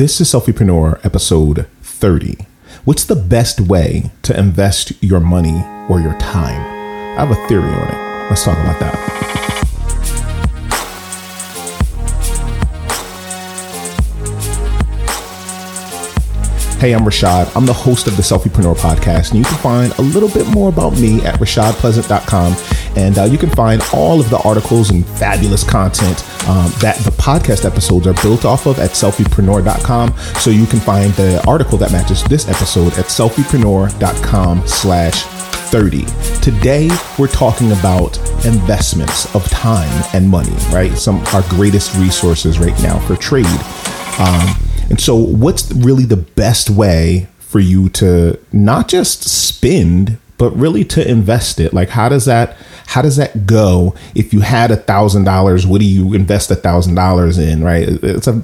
This is Selfiepreneur episode 30. What's the best way to invest your money or your time? I have a theory on it. Let's talk about that. Hey, I'm Rashad. I'm the host of the Selfiepreneur podcast, and you can find a little bit more about me at rashadpleasant.com. And uh, you can find all of the articles and fabulous content um, that the podcast episodes are built off of at selfiepreneur.com. So you can find the article that matches this episode at selfiepreneur.com slash 30. Today, we're talking about investments of time and money, right? Some our greatest resources right now for trade. Um, and so, what's really the best way for you to not just spend, but really to invest it? Like, how does that how does that go? If you had a thousand dollars, what do you invest a thousand dollars in? Right? It's a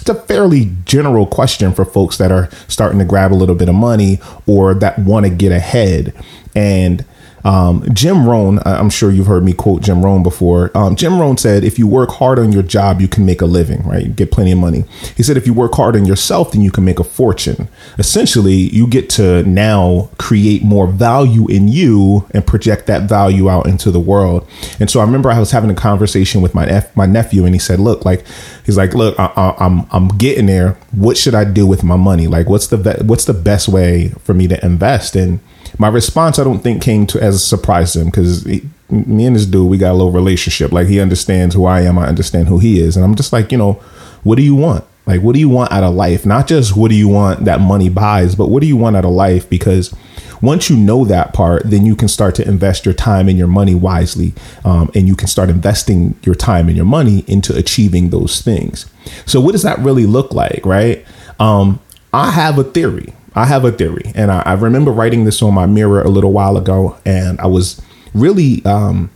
it's a fairly general question for folks that are starting to grab a little bit of money or that want to get ahead. And um, Jim Rohn, I'm sure you've heard me quote Jim Rohn before. Um, Jim Rohn said, if you work hard on your job, you can make a living, right? You get plenty of money. He said, if you work hard on yourself, then you can make a fortune. Essentially, you get to now create more value in you and project that value out into the world. And so I remember I was having a conversation with my my nephew, and he said, look, like, he's like, look, I, I, I'm I'm getting there. What should I do with my money? Like, what's the what's the best way for me to invest? And my response, I don't think came to as a surprise to him because me and this dude, we got a little relationship. Like he understands who I am, I understand who he is, and I'm just like, you know, what do you want? Like, what do you want out of life? Not just what do you want that money buys, but what do you want out of life? Because once you know that part, then you can start to invest your time and your money wisely, um, and you can start investing your time and your money into achieving those things. So, what does that really look like, right? Um, I have a theory. I have a theory, and I, I, remember writing this on my mirror a little while ago, and I was really um,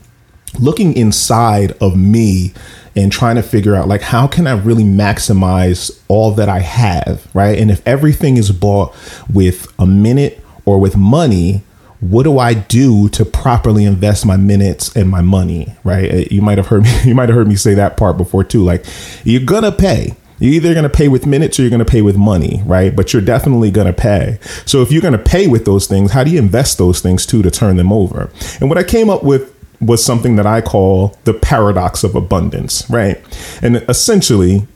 looking inside of me and trying to figure out like how can I really maximize all that I have, right? And if everything is bought with a minute or with money, what do I do to properly invest my minutes and my money, right? You might have heard me you might have heard me say that part before too. Like you're to pay, you're either going to pay with minutes or you're going to pay with money, right? But you're definitely going to pay. So if you're going to pay with those things, how do you invest those things too to turn them over? And what I came up with was something that I call the paradox of abundance, right? And essentially,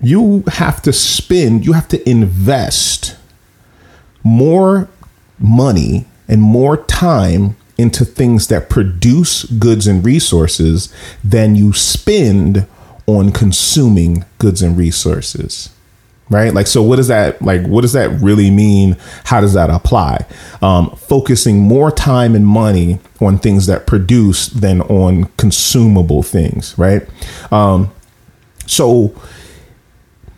you have to spend, you have to invest more money and more time into things that produce goods and resources than you spend on consuming goods and resources right? Like so what does that like what does that really mean? How does that apply? Um, focusing more time and money on things that produce than on consumable things right? Um, so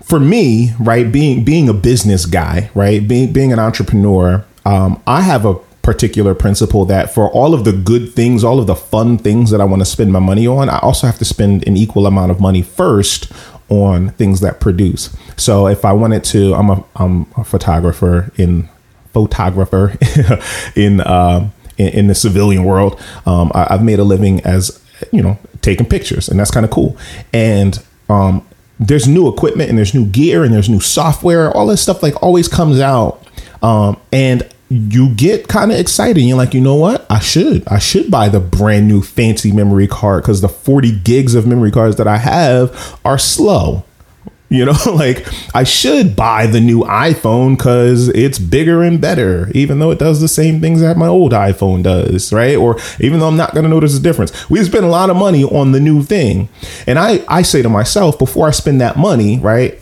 for me right being being a business guy right being being an entrepreneur um, i have a particular principle that for all of the good things, all of the fun things that I want to spend my money on, I also have to spend an equal amount of money first on things that produce. So if I wanted to, I'm a I'm a photographer in photographer in uh, in, in, the civilian world. Um, I, have made a living as you know taking pictures, and that's kind of cool. And um, there's new equipment and there's new gear and there's new software. All this stuff like always comes out, um, and you get kind of excited. You're like, you know what? I should. I should buy the brand new fancy memory card because the 40 gigs of memory cards that I have are slow. You know, like I should buy the new iPhone because it's bigger and better, even though it does the same things that my old iPhone does, right? Or even though I'm not going to notice a difference. We spend a lot of money on the new thing. And I, I say to myself, before I spend that money, right,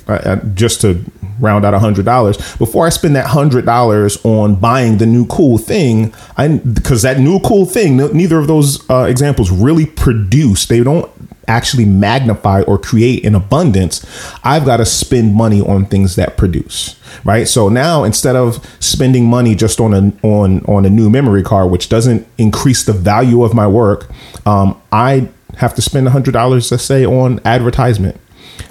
just to round out a hundred dollars before I spend that hundred dollars on buying the new cool thing. I because that new cool thing, neither of those uh, examples really produce. They don't actually magnify or create in abundance, I've got to spend money on things that produce. Right. So now instead of spending money just on a on on a new memory card, which doesn't increase the value of my work, um, I have to spend hundred dollars, let's say, on advertisement.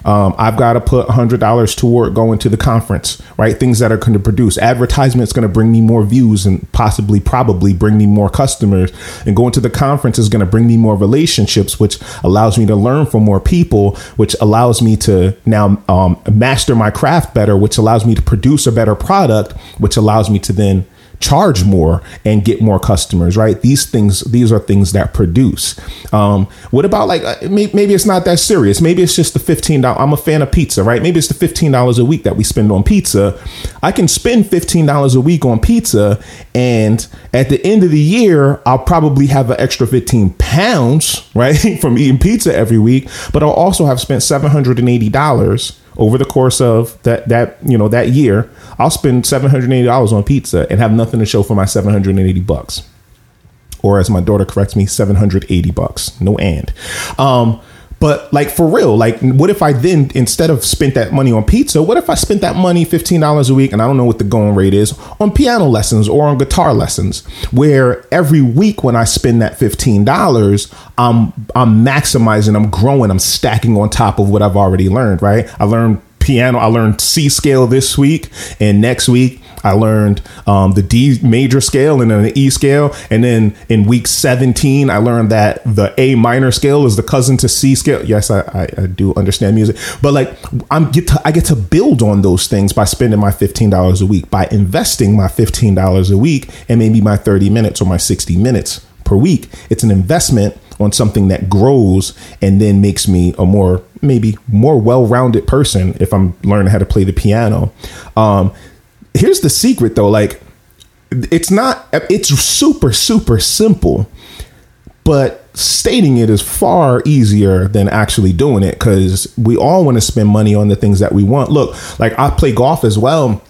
Um, I've got to put hundred dollars toward going to the conference, right? Things that are going to produce advertisements going to bring me more views and possibly, probably bring me more customers. And going to the conference is going to bring me more relationships, which allows me to learn from more people, which allows me to now um, master my craft better, which allows me to produce a better product, which allows me to then charge more and get more customers right? These things these are things that produce. Um, what about like uh, maybe it's not that serious. Maybe it's just the $15 i'm a fan of pizza right? Maybe it's the $15 a week that we spend on pizza. I can spend $15 a week on pizza and at the end of the year i'll probably have an extra 15 pounds right from eating pizza every week but i'll also have spent $780 over the course of that that you know that year, I'll spend seven hundred eighty dollars on pizza and have nothing to show for my seven hundred eighty bucks, or as my daughter corrects me, seven hundred eighty bucks. No and. Um, but like for real, like what if I then instead of spent that money on pizza, what if I spent that money fifteen dollars a week, and I don't know what the going rate is on piano lessons or on guitar lessons, where every week when I spend that fifteen dollars, I'm I'm maximizing, I'm growing, I'm stacking on top of what I've already learned. Right? I learned piano. I learned C scale this week, and next week I learned um, the D major scale and then the E scale. And then in week 17, I learned that the A minor scale is the cousin to C scale. Yes, I, I, I do understand music, but like I'm get to, I get to build on those things by spending my $15 a week, by investing my $15 a week and maybe my 30 minutes or my 60 minutes per week. It's an investment on something that grows and then makes me a more maybe more well-rounded person if I'm learning how to play the piano. Um, here's the secret though like it's not it's super super simple but stating it is far easier than actually doing it because we all want to spend money on the things that we want look like i play golf as well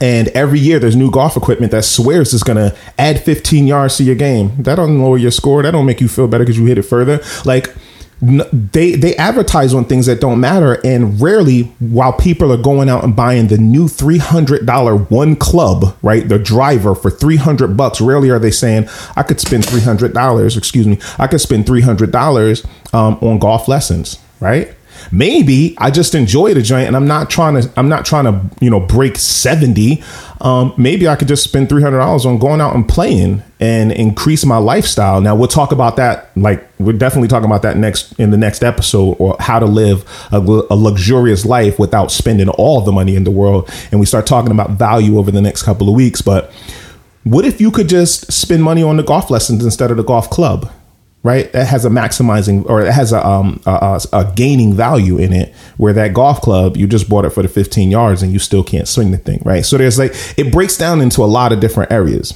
and every year there's new golf equipment that swears it's going to add 15 yards to your game. That don't lower your score. That don't make you feel better because you hit it further. Like they they advertise on things that don't matter and rarely while people are going out and buying the new $300 one club right the driver for 300 bucks rarely are they saying i could spend $300 excuse me i could spend $300 um, on golf lessons right maybe I just enjoy the joint and I'm not trying to I'm not trying to you know break 70 um, maybe I could just spend $300 on going out and playing and increase my lifestyle. Now we'll talk about that like we're definitely talking about that next in the next episode or how to live a, a luxurious life without spending all the money in the world. And we start talking about value over the next couple of weeks. But what if you could just spend money on the golf lessons instead of the golf club right? That has a maximizing or it has a, um, a, a, gaining value in it. Where that golf club, you just bought it for the 15 yards and you still can't swing the thing, right? So there's like it breaks down into a lot of different areas.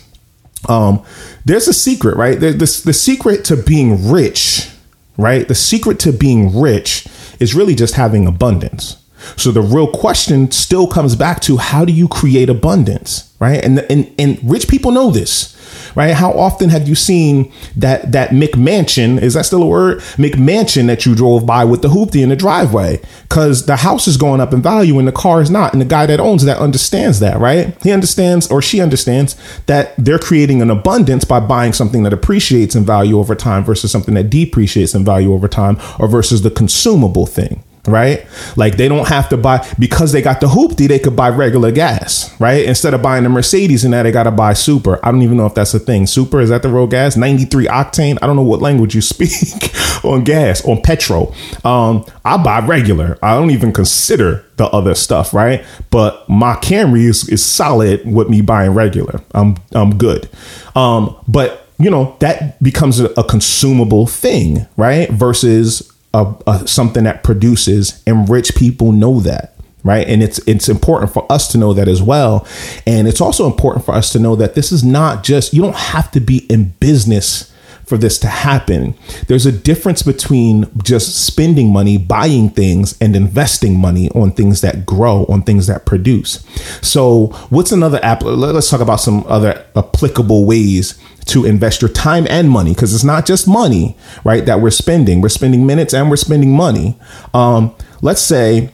Um, there's a secret, right? The, the, the secret to being rich, right? The secret to being rich is really just having abundance. So the real question still comes back to how do you create abundance, right? And and and rich people know this, right? How often have you seen that that McMansion? Is that still a word? McMansion that you drove by with the hoopty in the driveway, because the house is going up in value and the car is not, and the guy that owns that understands that, right? He understands or she understands that they're creating an abundance by buying something that appreciates in value over time versus something that depreciates in value over time, or versus the consumable thing right? Like they don't have to buy because they got the hoopty, they could buy regular gas, right? Instead of buying the Mercedes and that they gotta buy super. I don't even know if that's a thing. Super, is that the real gas? 93 octane. I don't know what language you speak on gas, on petrol. Um, I buy regular. I don't even consider the other stuff, right? But my Camry is, is solid with me buying regular. I'm I'm good. Um, but you know, that becomes a consumable thing, right? Versus a, a, something that produces, and rich people know that right? And it's it's important for us to know that as well. And it's also important for us to know that this is not just you don't have to be in business for this to happen there's a difference between just spending money buying things and investing money on things that grow on things that produce so what's another app let's talk about some other applicable ways to invest your time and money because it's not just money, right? That we're spending. We're spending minutes and we're spending money. Um, let's say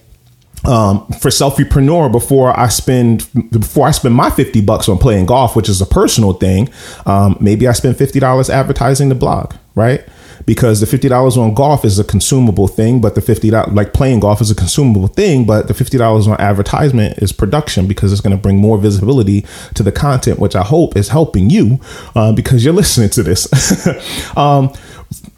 um, for selfiepreneur before I spend before I spend my 50 bucks on playing golf, which is a personal thing, um, maybe I spend $50 advertising the blog, right? because the fifty dollars on golf is a consumable thing, but the fifty dollars like playing golf is a consumable thing, but the fifty dollars on advertisement is production because it's going to bring more visibility to the content, which I hope is helping you uh, because you're listening to this. um,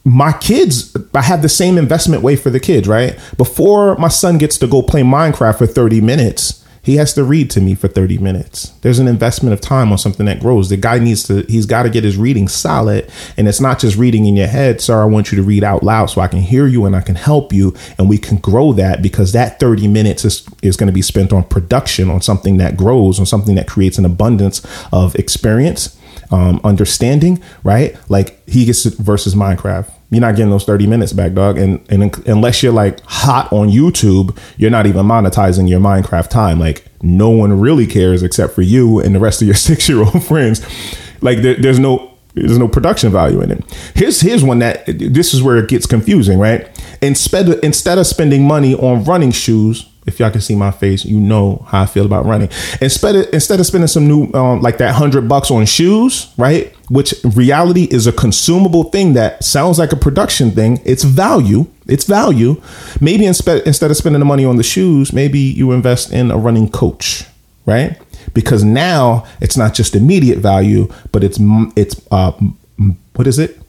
my kids, I have the same investment way for the kids, right? Before my son gets to go play Minecraft for 30 minutes, he has to read to me for 30 minutes. There's an investment of time on something that grows. The guy needs to, he's got to get his reading solid. And it's not just reading in your head. Sir, I want you to read out loud so I can hear you and I can help you. And we can grow that because that 30 minutes is, is going to be spent on production, on something that grows, on something that creates an abundance of experience um, understanding, right? Like he gets versus Minecraft. You're not getting those 30 minutes back, dog. And, and unless you're like hot on YouTube, you're not even monetizing your Minecraft time. Like no one really cares except for you and the rest of your six year old friends. Like there, there's no there's no production value in it. Here's here's one that this is where it gets confusing, right? Instead instead of spending money on running shoes, if y'all can see my face, you know how I feel about running. Instead of instead of spending some new um, like that hundred bucks on shoes, right? Which reality is a consumable thing that sounds like a production thing. It's value. It's value. Maybe instead instead of spending the money on the shoes, maybe you invest in a running coach, right? Because now it's not just immediate value, but it's it's uh, what is it?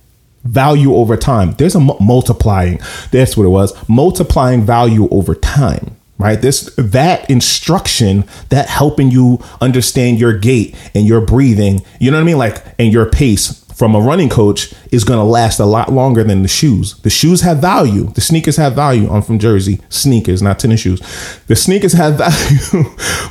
Value over time. There's a multiplying. That's what it was. Multiplying value over time right? This that instruction that helping you understand your gait and your breathing you know what i mean? Like and your pace from a running coach is going to last a lot longer than the shoes. The shoes have value. The sneakers have value. I'm from jersey. Sneakers not tennis shoes. The sneakers have value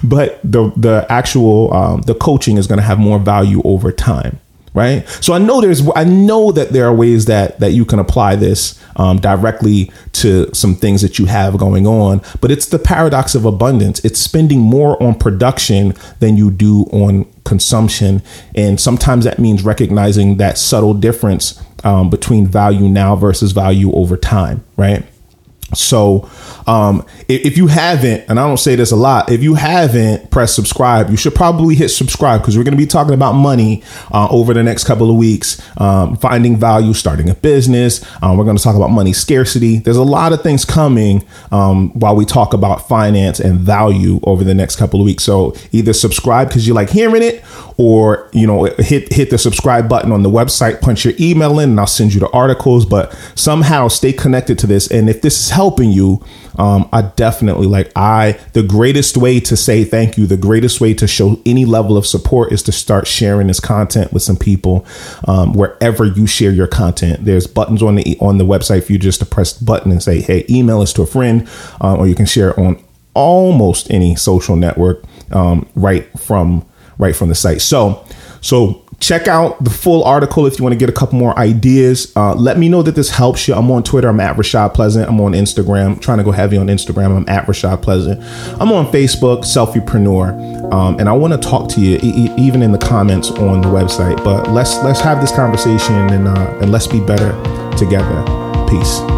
but the the actual um, the coaching is going to have more value over time right? So i know there's i know that there are ways that that you can apply this um, directly to some things that you have going on but it's the paradox of abundance. It's spending more on production than you do on consumption. And sometimes that means recognizing that subtle difference um, between value now versus value over time right so, um, if, if, you haven't, and I don't say this a lot, if you haven't pressed subscribe, you should probably hit subscribe because we're going to be talking about money uh, over the next couple of weeks, um, finding value, starting a business. Um, we're going to talk about money scarcity. There's a lot of things coming um, while we talk about finance and value over the next couple of weeks. So either subscribe because you like hearing it, or you know hit hit the subscribe button on the website punch your email in and i'll send you the articles but somehow stay connected to this and if this is helping you um, i definitely like i the greatest way to say thank you the greatest way to show any level of support is to start sharing this content with some people um, wherever you share your content there's buttons on the on the website for you just to press the button and say hey email us to a friend um, or you can share on almost any social network um, right from right from the site. So, so check out the full article if you want to get a couple more ideas. Uh, let me know that this helps you. I'm on Twitter. I'm at Rashad Pleasant. I'm on Instagram. I'm trying to go heavy on Instagram. I'm at Rashad Pleasant. I'm on Facebook, Selfiepreneur, um, and I want to talk to you e- even in the comments on the website. But let's let's have this conversation and uh, and let's be better together. Peace.